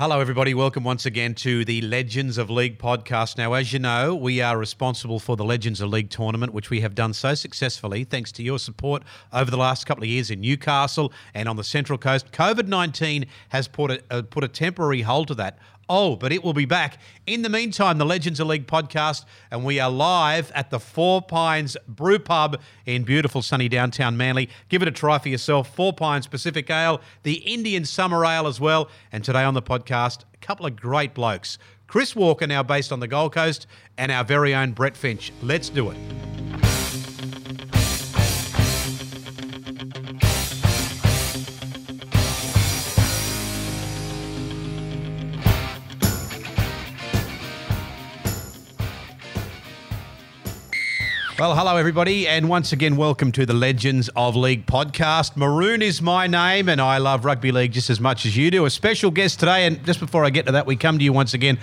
Hello, everybody. Welcome once again to the Legends of League podcast. Now, as you know, we are responsible for the Legends of League tournament, which we have done so successfully thanks to your support over the last couple of years in Newcastle and on the Central Coast. COVID 19 has put a, uh, put a temporary hold to that. Oh, but it will be back. In the meantime, the Legends of League podcast, and we are live at the Four Pines Brew Pub in beautiful sunny downtown Manly. Give it a try for yourself. Four Pines Pacific Ale, the Indian Summer Ale as well. And today on the podcast, a couple of great blokes. Chris Walker, now based on the Gold Coast, and our very own Brett Finch. Let's do it. Well, hello, everybody, and once again, welcome to the Legends of League podcast. Maroon is my name, and I love rugby league just as much as you do. A special guest today, and just before I get to that, we come to you once again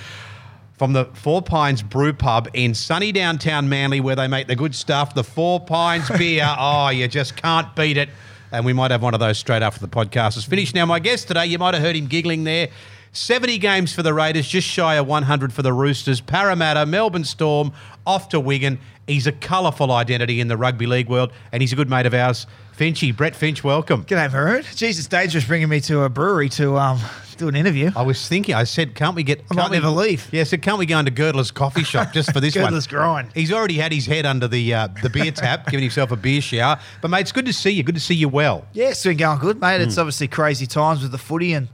from the Four Pines Brew Pub in sunny downtown Manly, where they make the good stuff, the Four Pines beer. oh, you just can't beat it. And we might have one of those straight after the podcast is finished. Now, my guest today, you might have heard him giggling there. 70 games for the Raiders, just shy of 100 for the Roosters. Parramatta, Melbourne Storm, off to Wigan. He's a colourful identity in the rugby league world, and he's a good mate of ours. Finchy, Brett Finch, welcome. G'day, Maroon. Jesus, it's dangerous bringing me to a brewery to um, do an interview. I was thinking, I said, can't we get. I can't might we, never leave. Yeah, I said, can't we go into Girdler's coffee shop just for this one? Girdler's grind. He's already had his head under the uh, the beer tap, giving himself a beer shower. But, mate, it's good to see you. Good to see you well. Yeah, it's been going good, mate. Hmm. It's obviously crazy times with the footy and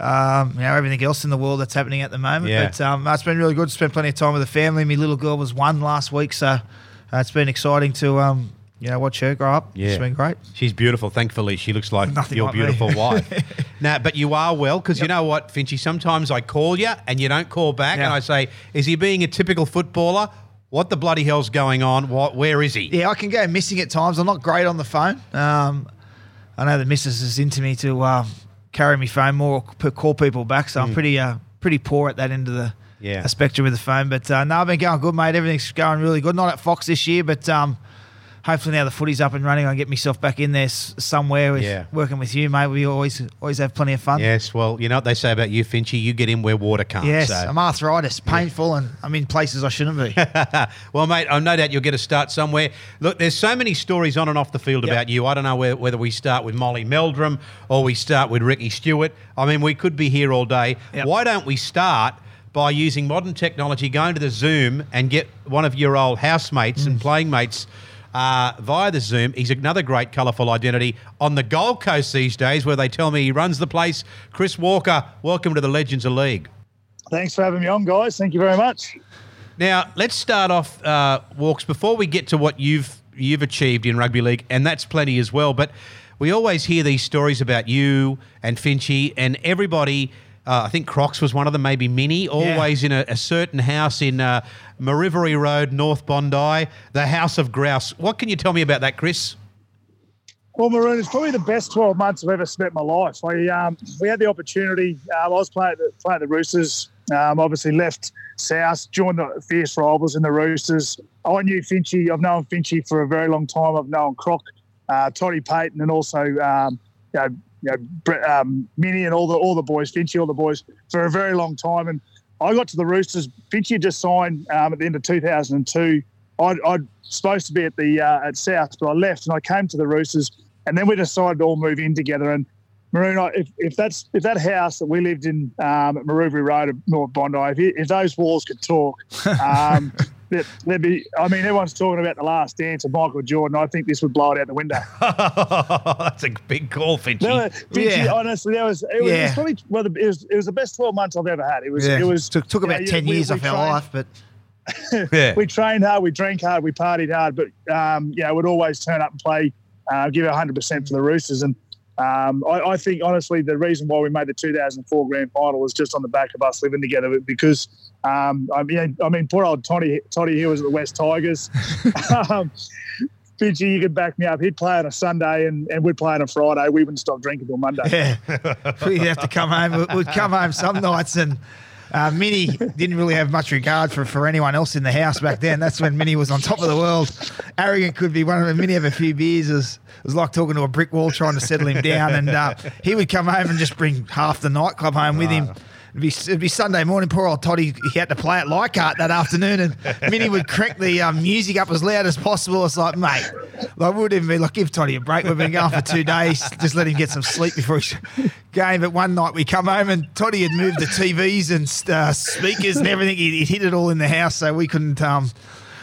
um, you know everything else in the world that's happening at the moment. Yeah. But um, it's been really good. Spent plenty of time with the family. My little girl was one last week, so uh, it's been exciting to um, you know watch her grow up. Yeah. It's been great. She's beautiful. Thankfully, she looks like Nothing your like me. beautiful wife. now, but you are well because you know what, Finchy. Sometimes I call you and you don't call back, Yeah. and I say, "Is he being a typical footballer? What the bloody hell's going on? What? Where is he?" Yeah, I can go missing at times. I'm not great on the phone. Um, I know the missus is into me to uh, carry me phone more, or call people back. So I'm pretty uh, pretty poor at that end of the. Yeah. spectrum with the phone. But uh, no, I've been going good, mate. Everything's going really good. Not at Fox this year, but um, hopefully now the footy's up and running, I can get myself back in there s- somewhere. With, Yeah. working with you, mate. We always always have plenty of fun. Yes. Well, you know what they say about you, Finchy. You get in where water can't. Yes, so. I'm arthritis, painful, and I'm in places I shouldn't be. well, mate, I'm no doubt you'll get a start somewhere. Look, there's so many stories on and off the field Yep. about you. I don't know where, whether we start with Molly Meldrum or we start with Ricky Stuart. I mean, we could be here all day. Yep. Why don't we start by using modern technology, going to the Zoom and get one of your old housemates Mm. and playing mates uh, via the Zoom? He's another great colourful identity on the Gold Coast these days, where they tell me he runs the place. Chris Walker, welcome to the Legends of League. Thanks for having me on, guys. Thank you very much. Now let's start off, uh, Walks. Before we get to what you've you've achieved in rugby league, and that's plenty as well. But we always hear these stories about you and Finchy and everybody. Uh, I think Crocs was one of them, maybe Mini, always in a, a certain house in uh, Murriverie Road, North Bondi, the House of Grouse. What can you tell me about that, Chris? Well, Maroon, it's probably the best 12 months I've ever spent in my life. I, um, we had the opportunity. Um, I was playing at the, playing at the Roosters. Um, obviously left South, joined the Fierce Rivals in the Roosters. I knew Finchy. I've known Finchy for a very long time. I've known Croc, uh, Toddy Payten, and also um, you know, you know, um, Minnie and all the all the boys, Finchy, all the boys for a very long time. And I got to the Roosters. Finchy had just signed um, at the end of 2002. I'd, I'd supposed to be at the uh, at South, but I left and I came to the Roosters, and then we decided to all move in together. And Maroon, I- if, if that's if that house that we lived in um, at Murriverie Road North Bondi, if, if those walls could talk, um, there- there'd be. I mean, everyone's talking about the Last Dance of Michael Jordan. I think this would blow it out the window. that's a big call, Finchy. No, Finchy, Yeah. honestly, that was it, was it was probably well, it was it was the best twelve months I've ever had. It was Yeah. it was took, took you know, about ten we- years we off our trained- life, but yeah. we trained hard, we drank hard, we partied hard, but um, yeah, we'd always turn up and play, uh, give 100% for the Roosters. And um, I, I think, honestly, the reason why we made the 2004 grand final was just on the back of us living together because, um, I, mean, I mean, poor old Toddy, Toddy here was at the West Tigers. um, Finchy, you could back me up. He'd play on a Sunday and, and we'd play on a Friday. We wouldn't stop drinking till Monday. Yeah, we'd have to come home. We'd come home some nights, and uh, Minnie didn't really have much regard for, for anyone else in the house back then. That's when Minnie was on top of the world. Arrogant could be one of them. Minnie have a few beers. It was, it was like talking to a brick wall trying to settle him down. And uh, he would come home and just bring half the nightclub home with him. It'd be, it'd be Sunday morning. Poor old Toddy, he had to play at Leichhardt that afternoon, and Minnie would crank the um, music up as loud as possible. It's like, mate, like, we would even be like, give Toddy a break. We've been going for two days. Just let him get some sleep before his game. But one night we come home and Toddy had moved the TVs and uh, speakers and everything. He, would hit it all in the house, so we couldn't. Um,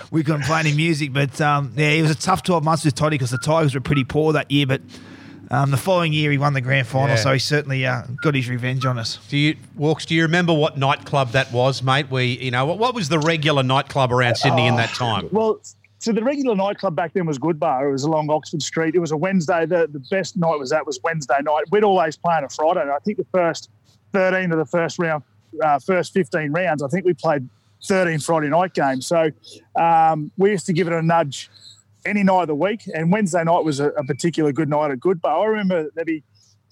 we couldn't play any music, but um, yeah, it was a tough 12 months with Toddy because the Tigers were pretty poor that year. But um, the following year, he won the grand final, Yeah. so he certainly uh, got his revenge on us. Do you walks? Do you remember what nightclub that was, mate? We, you know, what, what was the regular nightclub around Sydney in that time? Well, so the regular nightclub back then was Good Bar. It was along Oxford Street. It was a Wednesday. The, the best night was that was Wednesday night. We'd always play on a Friday. And I think the first 13 of the first round, uh, first 15 rounds, I think we played 13 Friday night games. So um, we used to give it a nudge any night of the week. And Wednesday night was a, a particular good night at Good Bar. I remember there'd be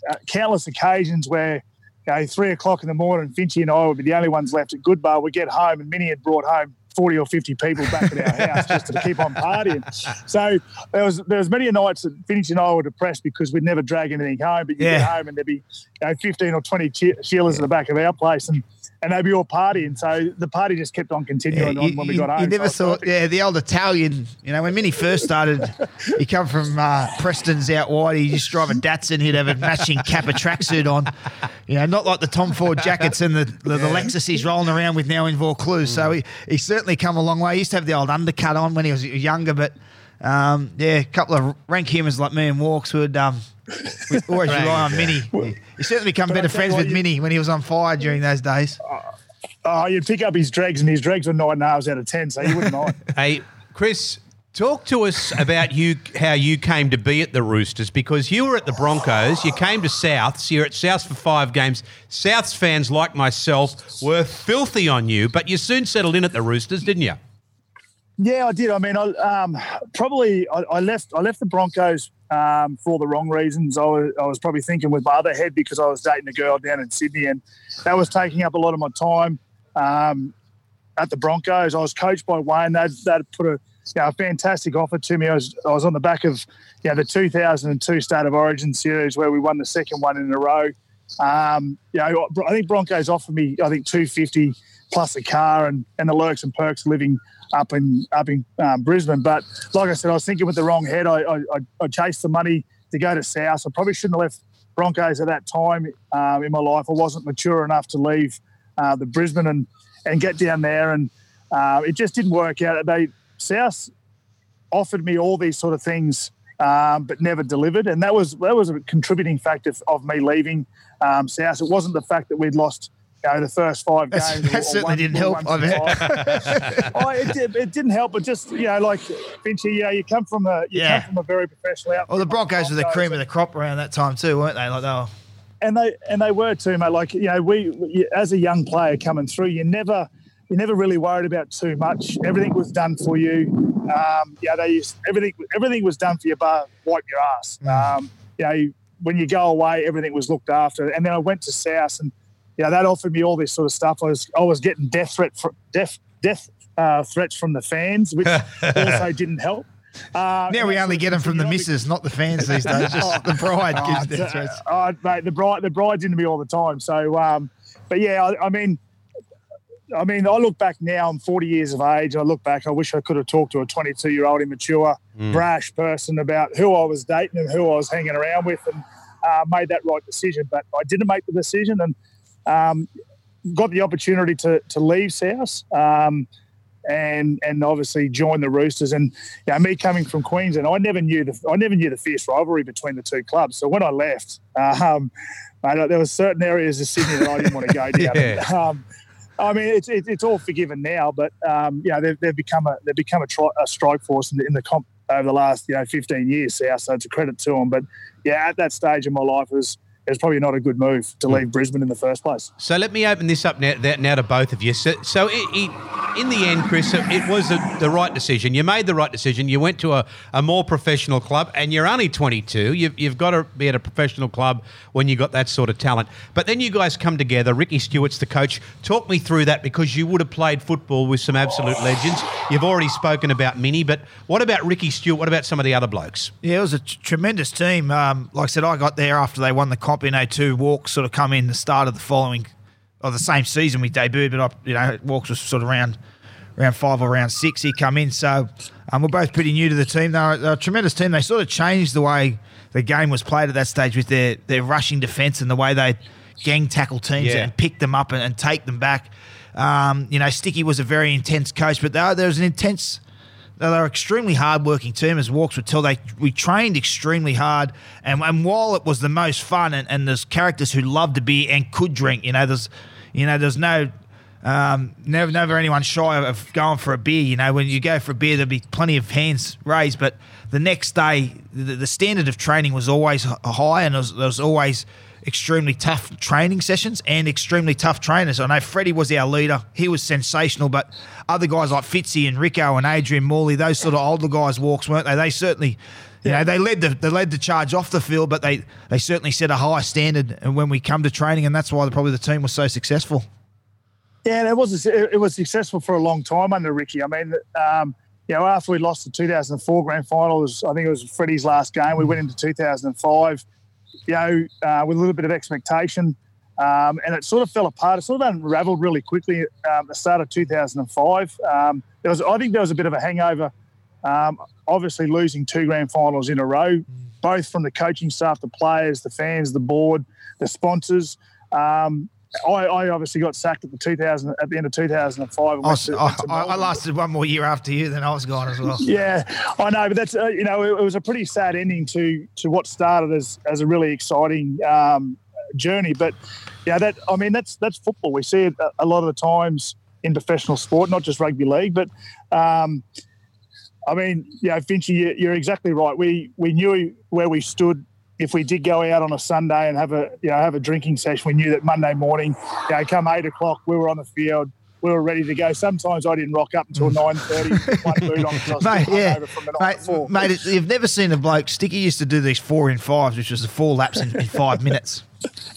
uh, countless occasions where you know, three o'clock in the morning, Finchy and I would be the only ones left at Good Bar. We'd get home and Minnie had brought home 40 or 50 people back at our house just to keep on partying. So there was there was many nights that Finchy and I were depressed because we'd never drag anything home. But you Yeah. get home and there'd be you know, 15 or 20 che- cheerleaders at the back of our place and and they'd be all partying. So the party just kept on continuing on when we got home. you never So thought, yeah, the old Italian. You know, when Minnie first started, he come from uh, Preston's out wide. He just drive a Datsun. He'd have a matching Kappa tracksuit on. You know, not like the Tom Ford jackets and the, the, the Lexus he's rolling around with now in Vaucluse. So he, he certainly come a long way. He used to have the old undercut on when he was younger, but um, yeah, a couple of rank humans like me and Walks would um, we'd always rely on yeah. Minnie. He, he certainly become better friends what, with you- Minnie when he was on fire during those days. Uh, uh, oh, you'd pick up his dregs, and his dregs were nine and a half out of ten, so you wouldn't mind. Hey, Chris, talk to us about you, how you came to be at the Roosters because you were at the Broncos. You came to Souths. You're at Souths for five games. Souths fans like myself were filthy on you, but you soon settled in at the Roosters, didn't you? Yeah, I did. I mean, I um, probably I, I left. I left the Broncos um, for the wrong reasons. I was, I was probably thinking with my other head because I was dating a girl down in Sydney, and that was taking up a lot of my time um, at the Broncos. I was coached by Wayne. That that put a you know, a fantastic offer to me. I was I was on the back of you know, the 2002 State of Origin series where we won the second one in a row. Um, you know, I think Broncos offered me I think 250 plus a car and and the lurks and perks living up in up in um, Brisbane. But like I said, I was thinking with the wrong head. I, I, I- chased the money to go to South. I probably shouldn't have left Broncos at that time um, in my life. I wasn't mature enough to leave uh, the Brisbane and and get down there, and uh, it just didn't work out. They South offered me all these sort of things. Um, but never delivered, and that was that was a contributing factor of me leaving um, South. It wasn't the fact that we'd lost, you know, the first five That's- games. that certainly didn't help, I bet. oh, it, it didn't help, but just you know, like Finchy, you know, you come from a you Yeah. come from a very professional outfit. Well, the Broncos were the cream of the crop around that time too, weren't they? Like they were. and they and they were too, mate. Like you know, we- as a young player coming through, you never you never really worried about too much. Everything was done for you. Um, yeah, they used everything. Everything was done for you, bar wipe your ass. Um, you know, when you go away, everything was looked after. And then I went to South, and yeah, that offered me all this sort of stuff. I was I was getting death threat for death death uh, threats from the fans, which also didn't help. Uh, Now we only get them from the missus, not the fans these days. Just the bride Oh, gives d- death threats. oh, mate, the bride, the bride's into me all the time. So, um, but yeah, I, I mean, I mean, I look back now. I'm 40 years of age. I look back. I wish I could have talked to a 22 year old immature, brash person about who I was dating and who I was hanging around with, and uh, made that right decision. But I didn't make the decision, and um, got the opportunity to to leave South. Um, and and obviously join the Roosters. And you know, me coming from Queensland, I never knew the I never knew the fierce rivalry between the two clubs. So when I left, um, there were certain areas of Sydney that I didn't want to go down. Yeah. um, I mean, it's it, it's all forgiven now, but um, you know they've, they've become a they've become a, tri- a strike force in the, in the comp over the last you know 15 years. South, so it's a credit to them. But yeah, at that stage in my life, it was it was probably not a good move to leave Brisbane in the first place. So let me open this up now, now to both of you. So, so it, it, in the end, Chris, it it was a, the right decision. You made the right decision. You went to a, a more professional club, and you're only 22. You've, you've got to be at a professional club when you've got that sort of talent. But then you guys come together. Ricky Stuart's the coach. Talk me through that because you would have played football with some absolute legends. You've already spoken about Minnie, but what about Ricky Stuart? What about some of the other blokes? Yeah, it was a t- tremendous team. Um, like I said, I got there after they won the in 02. Walk sort of come in the start of the following or the same season we debuted, but I, you know, Walks was sort of around round five or round six. He come in, so um, we're both pretty new to the team. They're, they're a tremendous team. They sort of changed the way the game was played at that stage with their their rushing defence and the way they gang tackle teams Yeah. and pick them up and, and take them back. Um, you know, Sticky was a very intense coach, but there, there was an intense. They were extremely hard-working team, as Walks would tell. They we trained extremely hard, and, and while it was the most fun, and, and there's characters who loved to be and could drink. You know, there's, you know, there's no, um, never never anyone shy of going for a beer. You know, when you go for a beer, there'll be plenty of hands raised, but the next day, the, the standard of training was always high, and there was, was always extremely tough training sessions and extremely tough trainers. I know Freddie was our leader; he was sensational, but other guys like Fitzy and Rico and Adrian Morley, those sort of older guys, walks weren't they? They certainly. You know, they led the they led the charge off the field, but they, they certainly set a high standard and when we come to training, and that's why probably the team was so successful. Yeah, it was it was successful for a long time under Ricky. I mean, um, you know, after we lost the 2004 grand final, was, I think it was Freddie's last game. We went into 2005, you know, uh, with a little bit of expectation, um, and it sort of fell apart. It sort of unravelled really quickly um, at the start of 2005. Um, there was, I think, there was a bit of a hangover. Um, obviously, losing two grand finals in a row, both from the coaching staff, the players, the fans, the board, the sponsors. Um, I, I obviously got sacked at the 2000 at the end of 2005. and I, was- to- I, to I- lasted one more year after you, then I was gone as well. Yeah, I know, but that's uh, you know it, it was a pretty sad ending to to what started as as a really exciting um, journey. But yeah, that I mean that's that's football. We see it a, a lot of the times in professional sport, not just rugby league. But um, I mean, yeah, you, you're exactly right. We we knew where we stood. If we did go out on a Sunday and have a you know have a drinking session, we knew that Monday morning, you know, come eight o'clock, we were on the field. We were ready to go. Sometimes I didn't rock up until nine thirty. One boot on because I was Mate, yeah. from the night Mate, before. mate, you've never seen a bloke. Sticky used to do these four in fives, which was the four laps in, in five minutes.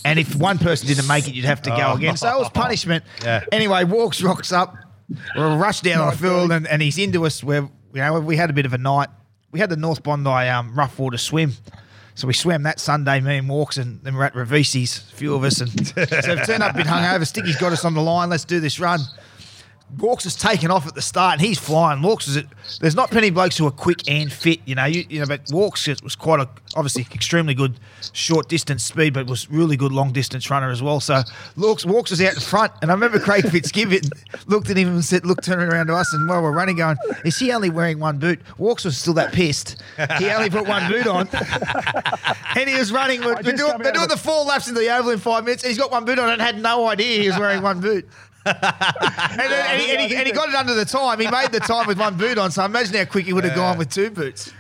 And if one person didn't make it, you'd have to go Oh. again. So it was punishment. Yeah. Anyway, walks, rocks up. We're rushed down on the field, and, and he's into us. Where you know we had a bit of a night. We had the North Bondi um, rough water swim. So we swam that Sunday, me and Walks, and then we're at Ravesi's, a few of us. And so we've turned up a bit hungover. Sticky's got us on the line. Let's do this run. Walks has taken off at the start and he's flying. Walks is there's not many blokes who are quick and fit, you know. You, you know, but Walks was quite a obviously extremely good short distance speed, but was really good long distance runner as well. So Walks Walks was out in front, and I remember Craig Fitzgibbon looked at him and said, "Look, turning around to us, and while we're running, going, is he only wearing one boot?" Walks was still that pissed. He only put one boot on, and he was running. We're, we're doing, we're doing the four laps into the oval in five minutes, and he's got one boot on and had no idea he was wearing one boot. And, then, and, he, and, he, and he got it under the time. He made the time with one boot on. So imagine how quick he would have gone with two boots.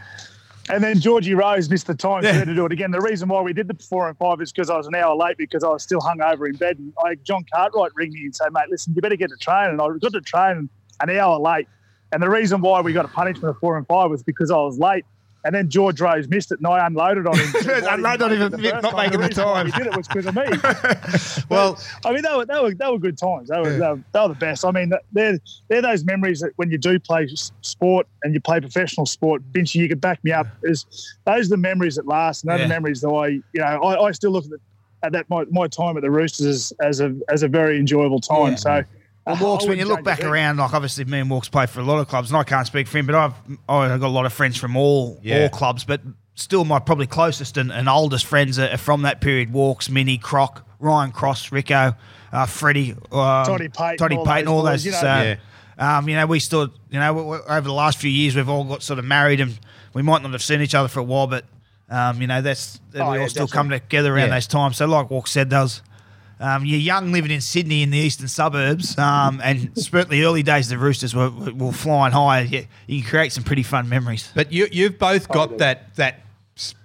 And then Georgie Rose missed the time for her to do it again. The reason why we did the four and five is because I was an hour late because I was still hungover in bed. And I, John Cartwright ring me and say, mate, listen, you better get to train. And I got to train an hour late. And the reason why we got a punishment of four and five was because I was late. And then George Rose missed it, and I unloaded on him. Unloaded on him, didn't you make not making the why time. We did it was because of me. Well, I mean, they were, they were, they were good times. They were, they, were, they were the best. I mean, they're, they're those memories that when you do play sport and you play professional sport, Finchy, you can back me up. Is those are the memories that last, and they're Yeah. the memories that I, you know, I, I still look at, the, at that my, my time at the Roosters as, as a as a very enjoyable time. Yeah. So, Well, I Walks, when you look back a around, like obviously me and Walks play for a lot of clubs, and I can't speak for him, but I've I've got a lot of friends from all Yeah. all clubs, but still my probably closest and, and oldest friends are, are from that period. Walks, Minnie, Croc, Ryan Cross, Rico, uh, Freddie, um, Toddy Payten, Toddy all Payten, those all boys, those. you know. uh, Yeah. um, you know, we still, you know, w- w- over the last few years, we've all got sort of married, and we might not have seen each other for a while, but um, you know, that's that Oh, we all yeah, still come together around Yeah. those times. So, like Walk said, those um, you're young living in Sydney in the eastern suburbs, um, and certainly early days the Roosters were, were flying high. You, you can create some pretty fun memories. But you, you've both got that that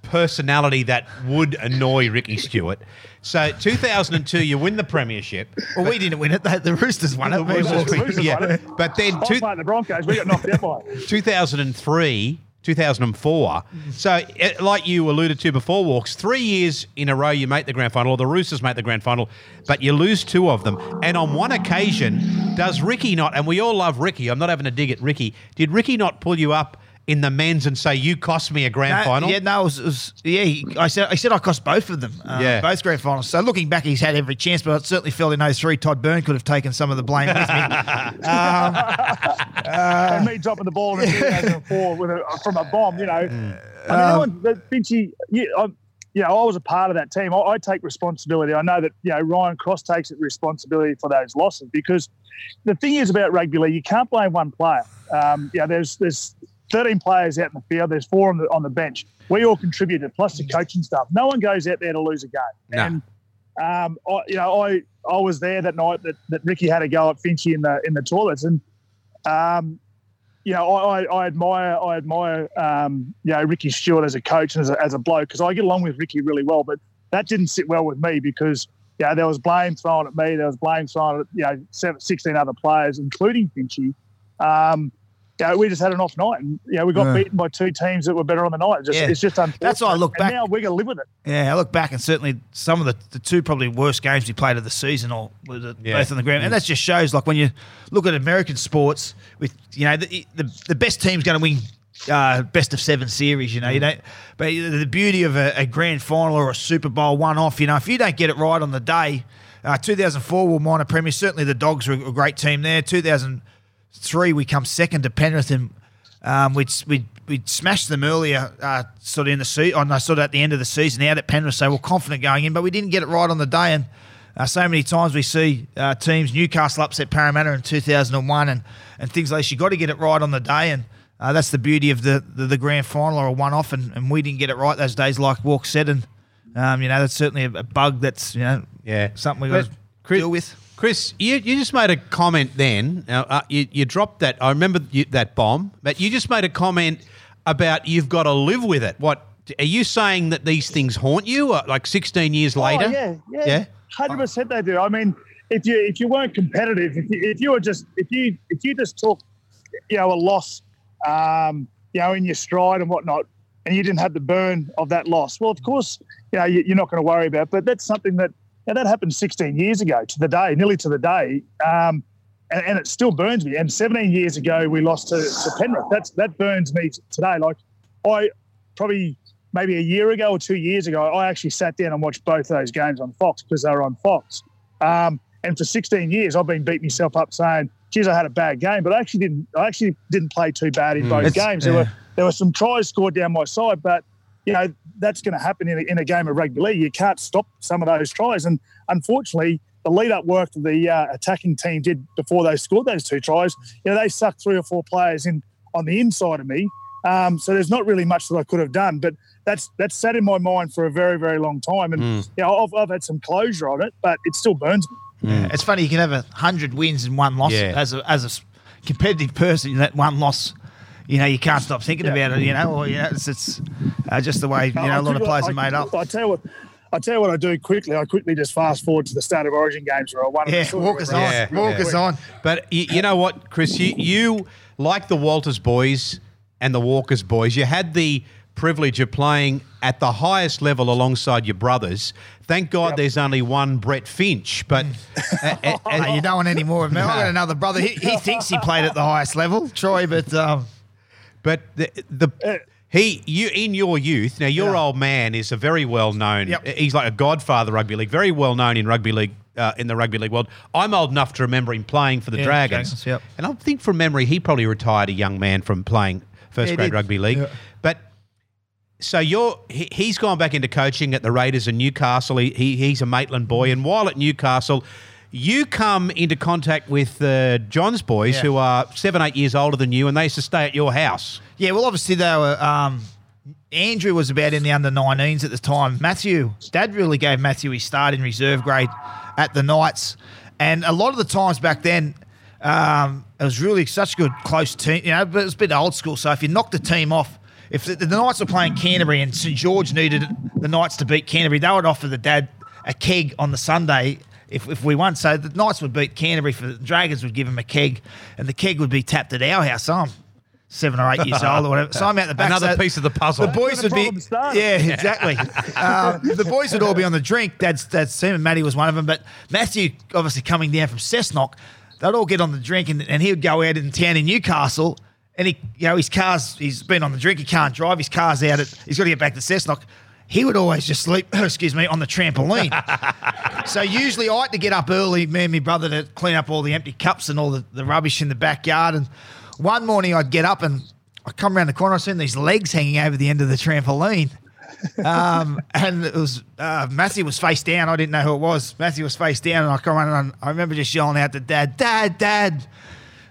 personality that would annoy Ricky Stuart. So 2002, you win the premiership. Well, we didn't win it; the, the Roosters won it. The Roosters walked- the Roosters yeah. won it. But then I was two, the Broncos. We got knocked out by. it. 2003, 2004. So, eh, like you alluded to before, Walks, three years in a row you make the grand final, or the Roosters make the grand final, but you lose two of them. And on one occasion, does Ricky not, and we all love Ricky, I'm not having a dig at Ricky, did Ricky not pull you up in the men's and say you cost me a grand No, final? Yeah, no, it was, it was- yeah. he- I said I said I cost both of them. Uh, Yeah. both grand finals. So looking back, he's had every chance, but I certainly felt in those 03 Todd Byrne could have taken some of the blame with me. um, and me dropping the ball in 2004 with a, from a bomb, you know. I mean, no one, but yeah, I'm, you know, I was a part of that team. I, I take responsibility. I know that, you know, Ryan Cross takes responsibility for those losses because the thing is about rugby league, you can't blame one player. Um, yeah, there's there's 13 players out in the field. There's four on the on the bench. We all contributed, plus the coaching staff. No one goes out there to lose a game. No. And um, I, you know, I I was there that night that, that Ricky had a go at Finchy in the in the toilets, and um, you know, I, I, I admire I admire um, you know Ricky Stuart as a coach and as a, as a bloke because I get along with Ricky really well, but that didn't sit well with me because you know, there was blame thrown at me, there was blame thrown at you know seven, 16 other players, including Finchy. Um, you know, we just had an off night, and you know, we got Yeah. beaten by two teams that were better on the night. It's just, Yeah. it's just unfortunate. That's why I look And back- now we're gonna live with it. yeah, I look back and certainly some of the, the two probably worst games we played of the season, or Yeah. both on the ground, and that just shows like when you look at American sports, with you know the the, the best team's going to win. Uh, best of seven series, you know, you don't. But the beauty of a, a grand final or a Super Bowl one off, you know, if you don't get it right on the day, uh, 2004 we minor premier. Certainly the Dogs were a great team there. 2003 we come second to Penrith and um, we'd, we'd, we'd smashed them earlier, uh, sort of in the season, oh, no, sort of at the end of the season out at Penrith, so we're confident going in, but we didn't get it right on the day. And uh, so many times we see uh, teams, Newcastle upset Parramatta in 2001 and, and things like this. You've got to get it right on the day. And uh, that's the beauty of the, the, the grand final or a one off. And, and we didn't get it right those days, like Walk said. And, um, you know, that's certainly a, a bug that's, you know, Yeah. something we've got to Chris- deal with. Chris, you, you just made a comment then. Uh, you, you dropped that. I remember you, that bomb, but you just made a comment about you've got to live with it. What are you saying that these things haunt you? Uh, like 16 years later? Oh, yeah, yeah, Yeah? hundred percent they do. I mean, if you if you weren't competitive, if you, if you were just if you if you just took you know a loss, um, you know, in your stride and whatnot, and you didn't have the burn of that loss, well, of course, you know, you, you're not going to worry about. it. But that's something that know, that happened 16 years ago to the day, nearly to the day. Um, and, and it still burns me. And 17 years ago, we lost to, to Penrith. That's that burns me today. Like I probably maybe a year ago or two years ago, I actually sat down and watched both those games on Fox because they were on Fox. Um, and for 16 years, I've been beating myself up saying, "Geez, I had a bad game," but I actually didn't. I actually didn't play too bad in both It's- games. There yeah. were there were some tries scored down my side, but you know that's going to happen in a, in a game of rugby league. You can't stop some of those tries, and unfortunately, the lead up work that the uh, attacking team did before they scored those two tries, you know, they sucked three or four players in on the inside of me. Um, so there's not really much that I could have done, but that's that's sat in my mind for a very very long time, and Mm. you know, I've, I've had some closure on it, but it still burns me. Yeah. It's funny you can have a hundred wins and one loss Yeah. as a as a s- competitive person. That one loss, you know, you can't stop thinking Yeah. about it. You know, or you know, it's, it's uh, just the way you know I a lot of quickly- players I, are made up. I tell you what, I tell you what I do quickly. I quickly just fast forward to the start of Origin games where I won. Yeah, walk us on, Yeah, walk yeah. us on. But you, you know what, Chris? You, you, like the Walters boys and the Walkers boys, you had the privilege of playing at the highest level alongside your brothers. Thank God Yep. there's only one Brett Finch. But uh, uh, uh, you don't want any more of me. I've got another brother. He, he thinks he played at the highest level, Troy, but um, But the, the he you in your youth now your Yeah. old man is a very well known. Yep. He's like a godfather rugby league, very well known in rugby league uh, in the rugby league world. I'm old enough to remember him playing for the Yeah, Dragons, Dragons, yep. and I think from memory he probably retired a young man from playing first yeah, grade did. rugby league. Yeah. But so you're he, he's gone back into coaching at the Raiders in Newcastle. He, he he's a Maitland boy, and while at Newcastle. You come into contact with uh, John's boys, Yeah. who are seven, eight years older than you, and they used to stay at your house. yeah, well, obviously they were. Um, Andrew was about in the under 19s at the time. Matthew, Dad really gave Matthew his start in reserve grade at the Knights, and a lot of the times back then. Um, it was really such a good close team, you know, but it was a bit old school. So if you knocked the team off, if the, the Knights were playing Canterbury and St George needed the Knights to beat Canterbury, they would offer the dad a keg on the Sunday if, if we won. So the Knights would beat Canterbury, for the Dragons would give them a keg, and the keg would be tapped at our house. So I'm seven or eight years old or whatever. So I'm out the back. Another so piece of the puzzle. The boys would the be, started. yeah, exactly. um, the boys would all be on the drink. Dad's dad's team, and Matty was one of them. But Matthew, obviously coming down from Cessnock, they'd all get on the drink, and, and he would go out in town in Newcastle and he, you know, his car's he's been on the drink. He can't drive. His car's out. At, he's got to get back to Cessnock. He would always just sleep. excuse me, on the trampoline. so usually I had to get up early, me and my brother, to clean up all the empty cups and all the, the rubbish in the backyard. And one morning I'd get up and I come around the corner. I seen these legs hanging over the end of the trampoline. um, and it was uh, Matthew was face down. I didn't know who it was. Matthew was face down, and I come around and I remember just yelling out to Dad, "Dad, Dad!"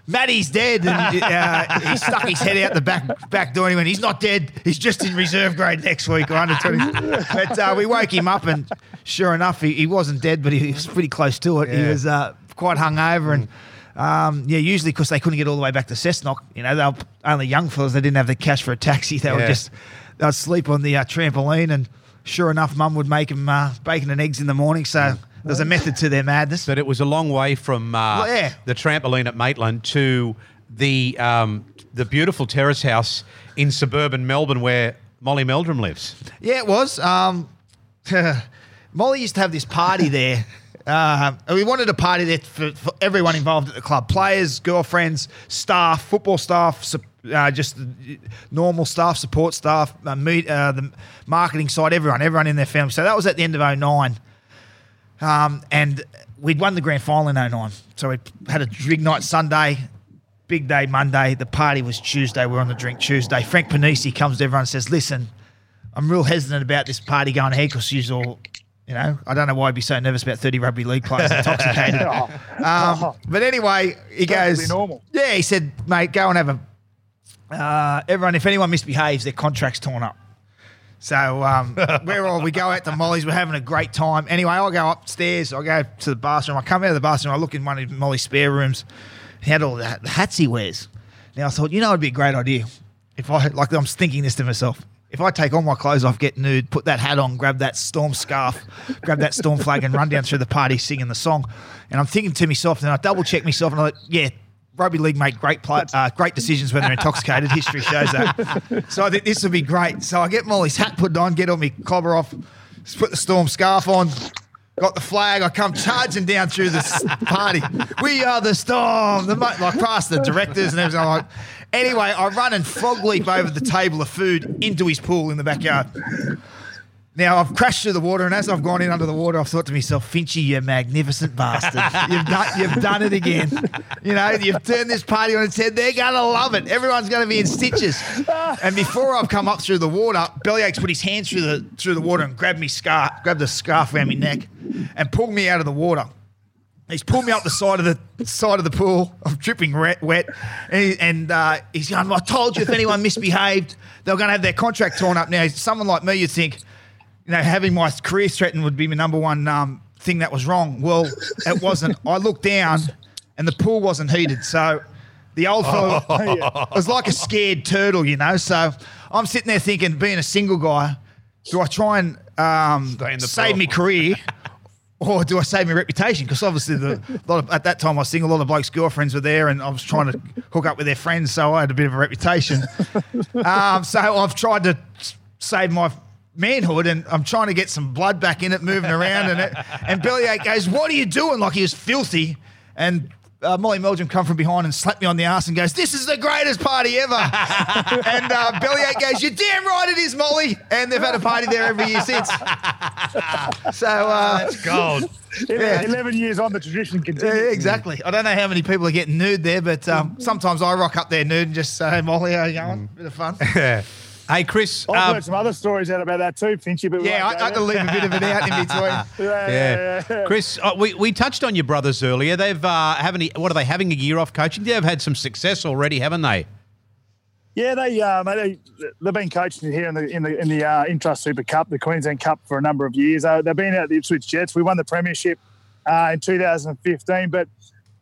Matty's dead, and uh, he stuck his head out the back back door. And he went, "He's not dead. He's just in reserve grade next week or under 20." But uh, we woke him up, and sure enough, he, he wasn't dead, but he was pretty close to it. He was uh, quite hungover, and um, yeah, usually because they couldn't get all the way back to Cessnock, you know, they were only young fellas. They didn't have the cash for a taxi. They Yeah. would just they'd sleep on the uh, trampoline, and sure enough, Mum would make them uh, bacon and eggs in the morning. So there's a method to their madness. But it was a long way from uh, Well, yeah. the trampoline at Maitland to the um, the beautiful terrace house in suburban Melbourne where Molly Meldrum lives. Yeah, it was. Um, Molly used to have this party there. Uh, we wanted a party there for, for everyone involved at the club players, girlfriends, staff, football staff, uh, just normal staff, support staff, uh, meet, uh, the marketing side, everyone, everyone in their family. So that was at the end of 09. Um, and we'd won the grand final in 09. So we had a big night Sunday, big day Monday. The party was Tuesday. We're on the drink Tuesday. Frank Ponissi comes to everyone and says, listen, I'm real hesitant about this party going ahead because you're all, you know, I don't know why I'd be so nervous about 30 rugby league players intoxicated. um, but anyway, he goes, normal. yeah, he said, mate, go and have a, uh, everyone, if anyone misbehaves, their contract's torn up. So um, we're all we go out to Molly's. We're having a great time. Anyway, I go upstairs. I go to the bathroom. I come out of the bathroom. I look in one of Molly's spare rooms. He had all the, the hats he wears. Now I thought, you know, it'd be a great idea if I like. I'm thinking this to myself. If I take all my clothes off, get nude, put that hat on, grab that storm scarf, grab that storm flag, and run down through the party singing the song, and I'm thinking to myself, and I double check myself, and I'm like, yeah, rugby league make great play, uh, great decisions when they're intoxicated. History shows that. So I think this would be great. So I get Molly's hat put on, get all my clobber off, put the storm scarf on. Got the flag. I come charging down through this party. We are the storm. The mo- like past the directors and everything. Like, anyway, I run and frog leap over the table of food into his pool in the backyard. Now I've crashed through the water, and as I've gone in under the water, I've thought to myself, "Finchy, you magnificent bastard! You've done, you've done it again. You know, you've turned this party on its head. They're gonna love it. Everyone's gonna be in stitches." And before I've come up through the water, Bellyache's put his hands through the through the water and grabbed me scarf, grabbed the scarf around my neck, and pulled me out of the water. He's pulled me up the side of the side of the pool. I'm dripping wet, and, he, and uh, he's going. I told you if anyone misbehaved, they were going to have their contract torn up. Now, someone like me, you'd think, you know, having my career threatened would be my number one um, thing that was wrong. Well, it wasn't. I looked down, and the pool wasn't heated, so the old fellow was like a scared turtle, you know. So I'm sitting there thinking, being a single guy, do I try and um, Stay in the save my career? Or do I save my reputation? Because obviously, the lot of, at that time I was single. A lot of blokes' girlfriends were there, and I was trying to hook up with their friends, so I had a bit of a reputation. um, so I've tried to save my manhood, and I'm trying to get some blood back in it, moving around, and it. And Bellyache goes, "What are you doing?" Like he was filthy, and. Uh, Molly Meldrum come from behind and slapped me on the ass and goes, "This is the greatest party ever." and uh, Bellyache goes, "You're damn right it is, Molly." And they've had a party there every year since. so uh, Gold. Yeah. 11 years on, the tradition yeah, continues. exactly. I don't know how many people are getting nude there, but um, sometimes I rock up there nude and just say, "Hey, Molly, how you going?" Bit of fun. hey, Chris. I've um, heard some other stories out about that too, Finchy. But Yeah, I, I to leave a bit of it out in between. Yeah, yeah. yeah. Chris, uh, we, we touched on your brothers earlier. They've uh, having what are they having a year off coaching? They've had some success already, haven't they? Yeah, they um, they they've been coaching here in the in the in the uh, Intrust Super Cup, the Queensland Cup, for a number of years. Uh, they've been out at the Ipswich Jets. We won the premiership uh, in 2015, but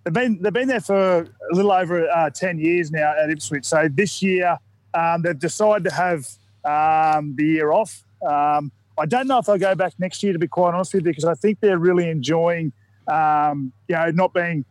they've been they've been there for a little over uh, 10 years now at Ipswich. So this year um, they've decided to have um, the year off. Um, I don't know if they'll go back next year, to be quite honest with you, because I think they're really enjoying, um, you know, not being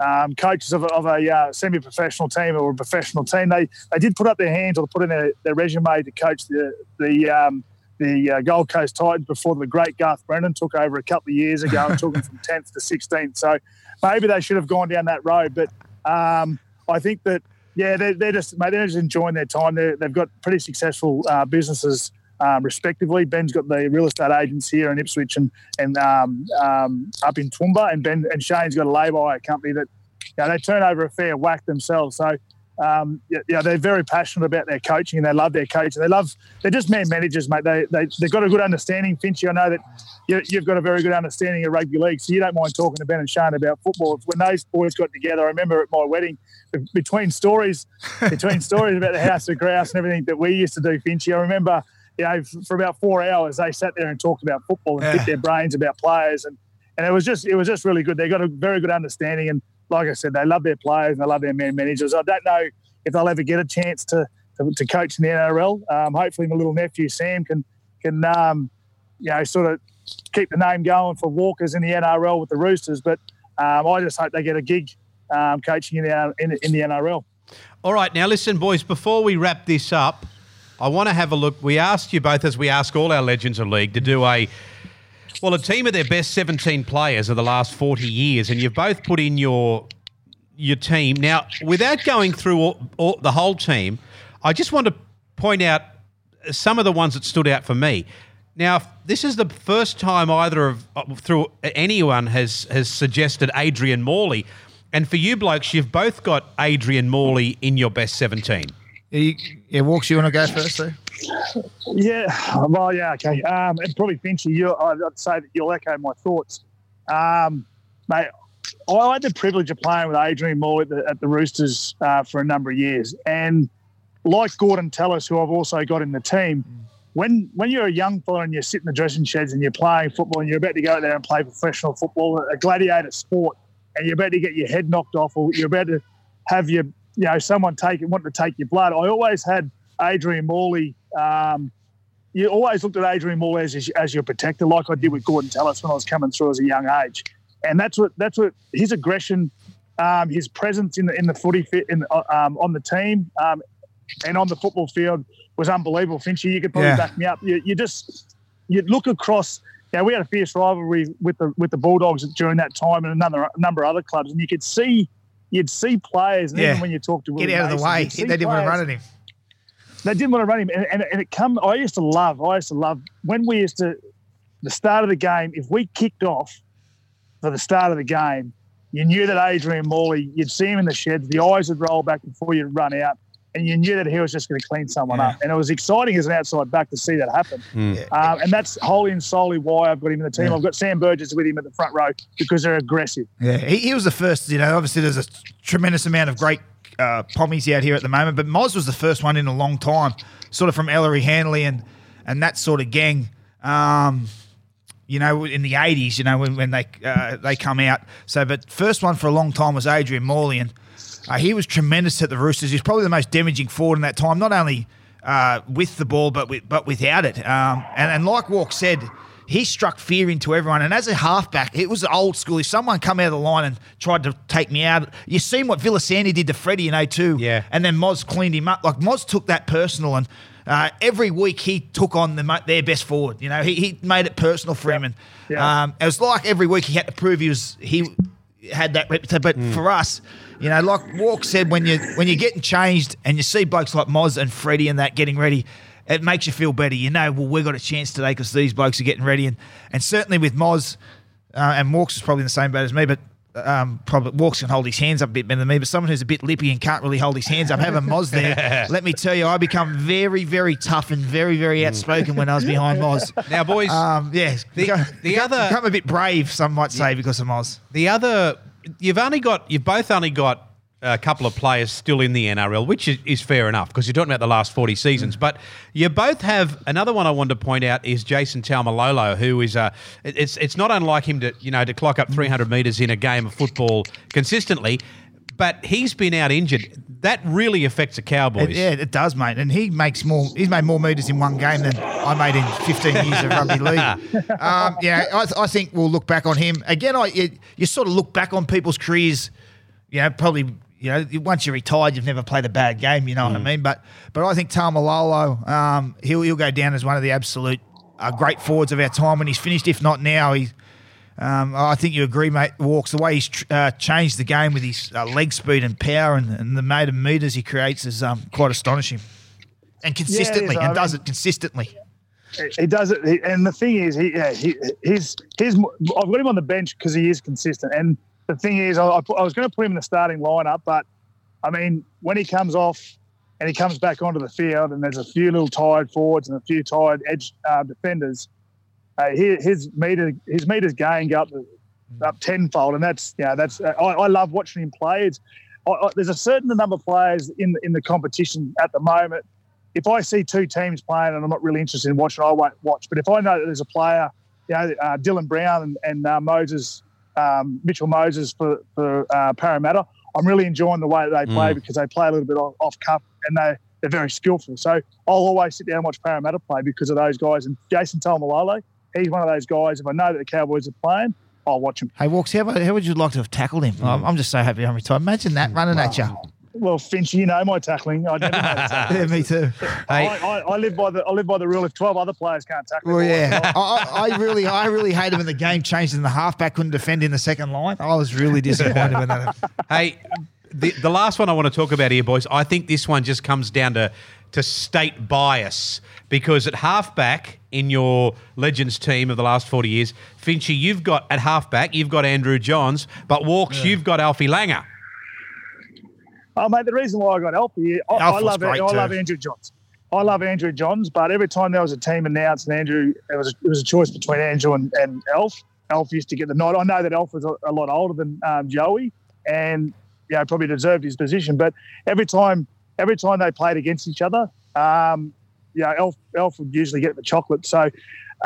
um, coaches of a, of a uh, semi-professional team or a professional team. They they did put up their hands or put in their, their resume to coach the the um, the uh, Gold Coast Titans before the great Garth Brennan took over a couple of years ago and took them from 10th to 16th. So maybe they should have gone down that road. But um, I think that yeah, they're, they're just mate, they're just enjoying their time. they have got pretty successful uh, businesses. Um, respectively, Ben's got the real estate agents here in Ipswich and and um, um, up in Toowoomba, and Ben and Shane's got a lay-by company that you know, they turn over a fair whack themselves. So um, yeah, they're very passionate about their coaching and they love their coaching. They love, they're just man managers, mate. They, they, they've got a good understanding. Finchy, I know that you, you've got a very good understanding of rugby league, so you don't mind talking to Ben and Shane about football. When those boys got together, I remember at my wedding, between stories, between stories about the House of Grouse and everything that we used to do, Finchy, I remember, you know, for about four hours, they sat there and talked about football and yeah. picked their brains about players. And, and it was just, it was just really good. They got a very good understanding. And like I said, they love their players and they love their man managers. I don't know if they'll ever get a chance to to, to coach in the NRL. Um, hopefully, my little nephew Sam can can um, you know sort of keep the name going for Walkers in the NRL with the Roosters. But um, I just hope they get a gig um, coaching in the in, in the NRL. All right, now listen, boys. Before we wrap this up, I want to have a look. We asked you both, as we ask all our legends of league, to do a well, a team of their best 17 players of the last 40 years, and you've both put in your your team. Now, without going through all, all, the whole team, I just want to point out some of the ones that stood out for me. Now, this is the first time either of uh, through anyone has has suggested Adrian Morley, and for you blokes, you've both got Adrian Morley in your best seventeen. Yeah, yeah Walks, you want to go first, though? Yeah, well, yeah, okay. Um, and probably Finchy, you, I'd say that you'll echo my thoughts. Um, mate, I had the privilege of playing with Adrian Moore at the, at the Roosters uh, for a number of years, and like Gordon Tallis, who I've also got in the team, when when you're a young fella and you sit in the dressing sheds and you're playing football and you're about to go out there and play professional football, a gladiator sport, and you're about to get your head knocked off or you're about to have your you know someone take it want to take your blood. I always had Adrian Morley. Um, you always looked at Adrian Morley as, as your protector, like I did with Gordon Tallis when I was coming through as a young age and that's what that's what his aggression, um, his presence in the in the footy fit in uh, um, on the team um, and on the football field was unbelievable. Finchy, you could probably yeah. back me up. You, you just you look across. Yeah, we had a fierce rivalry with the with the Bulldogs during that time, and another a number of other clubs, and you could see you'd see players, and yeah. even when you talked to Willie get out Mason, of the way, they didn't want to run at him. They didn't want to run him, and, and, and it come. I used to love. I used to love when we used to the start of the game. If we kicked off, for the start of the game, you knew that Adrian Morley, you'd see him in the sheds, the eyes would roll back before you'd run out, and you knew that he was just going to clean someone yeah. up. And it was exciting as an outside back to see that happen. Mm. Um, and that's wholly and solely why I've got him in the team. Yeah. I've got Sam Burgess with him at the front row because they're aggressive. Yeah, he, he was the first, you know, obviously there's a tremendous amount of great uh, pommies out here at the moment, but Moz was the first one in a long time, sort of from Ellery Hanley and, and that sort of gang. Um, you know, in the '80s, you know, when, when they uh, they come out. So, but first one for a long time was Adrian Morley, and uh, he was tremendous at the Roosters. He's probably the most damaging forward in that time, not only uh, with the ball but with, but without it. Um, and, and like Walk said, he struck fear into everyone. And as a halfback, it was old school. If someone come out of the line and tried to take me out, you seen what Villasanti did to Freddie in 02. Yeah. And then Moz cleaned him up. Like Moz took that personal and uh, every week he took on the, their best forward. You know, he, he made it personal for yep. him, and um, it was like every week he had to prove he was he had that reputation. But mm. for us, you know, like Walk said, when you when you're getting changed and you see blokes like Moz and Freddie and that getting ready, it makes you feel better. You know, well, we've got a chance today because these blokes are getting ready, and and certainly with Moz uh, and Walks is probably in the same boat as me, but um, probably walks can hold his hands up a bit better than me, but someone who's a bit lippy and can't really hold his hands up, having Moz there, let me tell you, I become very, very tough and very, very outspoken when I was behind Moz. Now, boys, um, yeah, the, become, the other become a bit brave, some might say, because of Moz. The other, you've only got, you've both only got a couple of players still in the NRL, which is, is fair enough because you're talking about the last 40 seasons. Mm. But you both have another one I wanted to point out is Jason Taumalolo, who is a. It's it's not unlike him to you know to clock up 300 metres in a game of football consistently, but he's been out injured. That really affects the Cowboys. It, yeah, it does, mate. And he makes more. He's made more meters in one game than I made in 15 years of rugby league. Um, yeah, I, I, think we'll look back on him again. I you, you sort of look back on people's careers. You know, probably you know, once you're retired, you've never played a bad game. You know mm. what I mm. mean? But but I think Taumalolo, um, he'll he'll go down as one of the absolute uh, great forwards of our time when he's finished. If not now, he Um, I think you agree, mate. Walks the way he's tr- uh, changed the game with his uh, leg speed and power, and, and the amount of meters he creates is um, quite astonishing. And consistently, I and does mean- it consistently. He does it, he, and the thing is, he, yeah, he, he's, he's. I've got him on the bench because he is consistent. And the thing is, I, I was going to put him in the starting lineup, but I mean, when he comes off and he comes back onto the field, and there's a few little tired forwards and a few tired edge uh, defenders, uh, his, his meter, his meters gain go up up tenfold, and that's yeah, that's. I, I love watching him play. It's, I, I, there's a certain number of players in in the competition at the moment if I see two teams playing and I'm not really interested in watching, I won't watch. But if I know that there's a player, you know, uh, Dylan Brown and, and uh, Moses, um, Mitchell Moses for, for uh, Parramatta, I'm really enjoying the way that they play because they play a little bit off, off cup and they, they're very skillful. So I'll always sit down and watch Parramatta play because of those guys. And Jason Taumalolo, he's one of those guys, if I know that the Cowboys are playing, I'll watch him. Hey, Walks, how, about, how would you like to have tackled him? I'm, I'm just so happy I'm retired. Imagine that running at you. Well, Finch, you know my tackling. I never. Yeah, me too. Hey. I, I, I live by the I live by the rule. If twelve other players can't tackle, Well, yeah, I, I I really, I really hate him when the game changed and the halfback couldn't defend in the second line. I was really disappointed when that. happened. Hey, the, the last one I want to talk about here, boys, I think this one just comes down to, to state bias because at halfback in your Legends team of the last 40 years, Finchy, you've got at halfback, you've got Andrew Johns, but Walks, you've got Alfie Langer. Oh, mate, the reason why I got Alfie, I, I love I love. Andrew Johns. I love Andrew Johns, but every time there was a team announced and Andrew, it was it was a choice between Andrew and, and Elf. Elf used to get the nod. I know that Elf was a, a lot older than um, Joey, and you know probably deserved his position. But every time every time they played against each other, um, yeah, Elf Elf would usually get the chocolate. So,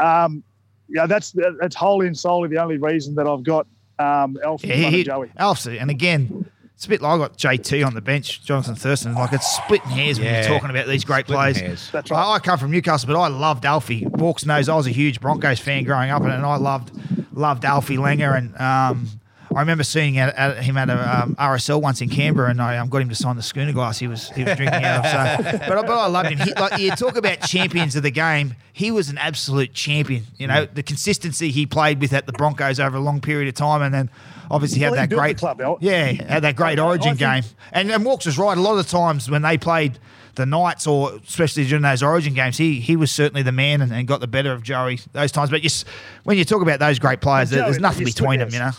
um, yeah, that's that's wholly and solely the only reason that I've got um, Elf in Yeah, front he of Joey. Alf's, and again, it's a bit like I got JT on the bench, Jonathan Thurston. Like it's splitting hairs when Yeah. you're talking about these great Splitting players. hairs. That's right. I, I come from Newcastle, but I loved Alfie. Walks knows I was a huge Broncos fan growing up, and, and I loved loved Alfie Langer. And um, I remember seeing at, at him at a um, RSL once in Canberra, and I um, got him to sign the schooner glass he was he was drinking out of. So, but, I- but I loved him. He, like you talk about champions of the game, he was an absolute champion. You know the consistency he played with at the Broncos over a long period of time, and then obviously had Well, he that great club, yeah, had that great I- I Origin think- game. And and Walks was right. A lot of times when they played the Knights, or especially during those Origin games, he he was certainly the man and, and got the better of Joey those times. But just when you talk about those great players, there, there's nothing between them, you know.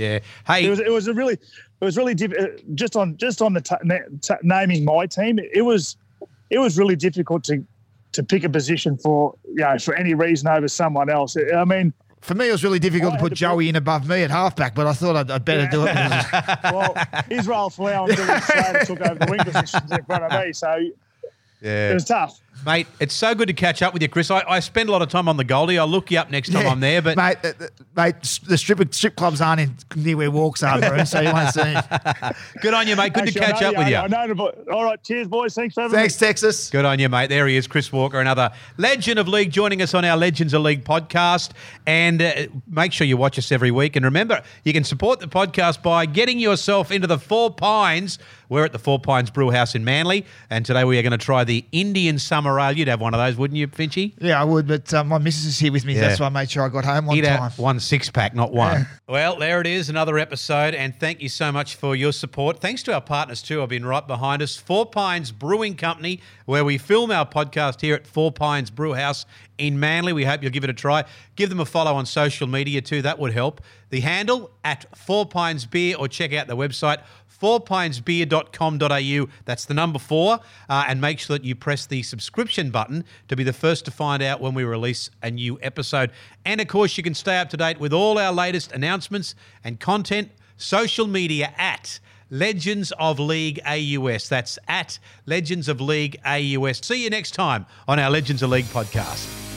Yeah. Hey, it was it was a really it was really diff- uh, just on just on the t- na- t- naming my team it was it was really difficult to to pick a position for you know for any reason over someone else I mean For me, it was really difficult I to put to Joey in above me at halfback, but I thought I'd, I'd better do it. well Israel Folau and Dylan Slater took over the wing positions in front of me so yeah. it was tough Mate, it's so good to catch up with you, Chris. I, I spend a lot of time on the Goldie. I'll look you up next time Yeah. I'm there. But mate, uh, uh, mate, the strip strip clubs aren't in near where Walks are, bro, so you won't see. him. good on you, mate. Good Actually, to catch know up with you. I know the all right cheers boys thanks for having Thanks, me Texas. Good on you, mate. There he is, Chris Walker, another legend of league, joining us on our Legends of League podcast. And uh, make sure you watch us every week. And remember, you can support the podcast by getting yourself into the Four Pines. We're at the Four Pines Brew House in Manly, and today we are going to try the Indian Summer Ale. You'd have one of those, wouldn't you, Finchy? Yeah, I would, but uh, my missus is here with me. Yeah. That's why I made sure I got home on Eat time. out one six pack, not one. Well, there it is, another episode, and thank you so much for your support. Thanks to our partners too, have been right behind us. Four Pines Brewing Company, where we film our podcast here at Four Pines Brew House in Manly. We hope you'll give it a try. Give them a follow on social media too; that would help. The handle at Four Pines Beer, or check out the website fourpinesbeer.com.au. That's the number four. Uh, and make sure that you press the subscription button to be the first to find out when we release a new episode. And of course, you can stay up to date with all our latest announcements and content, social media at Legends of League AUS. That's at Legends of League AUS. See you next time on our Legends of League podcast.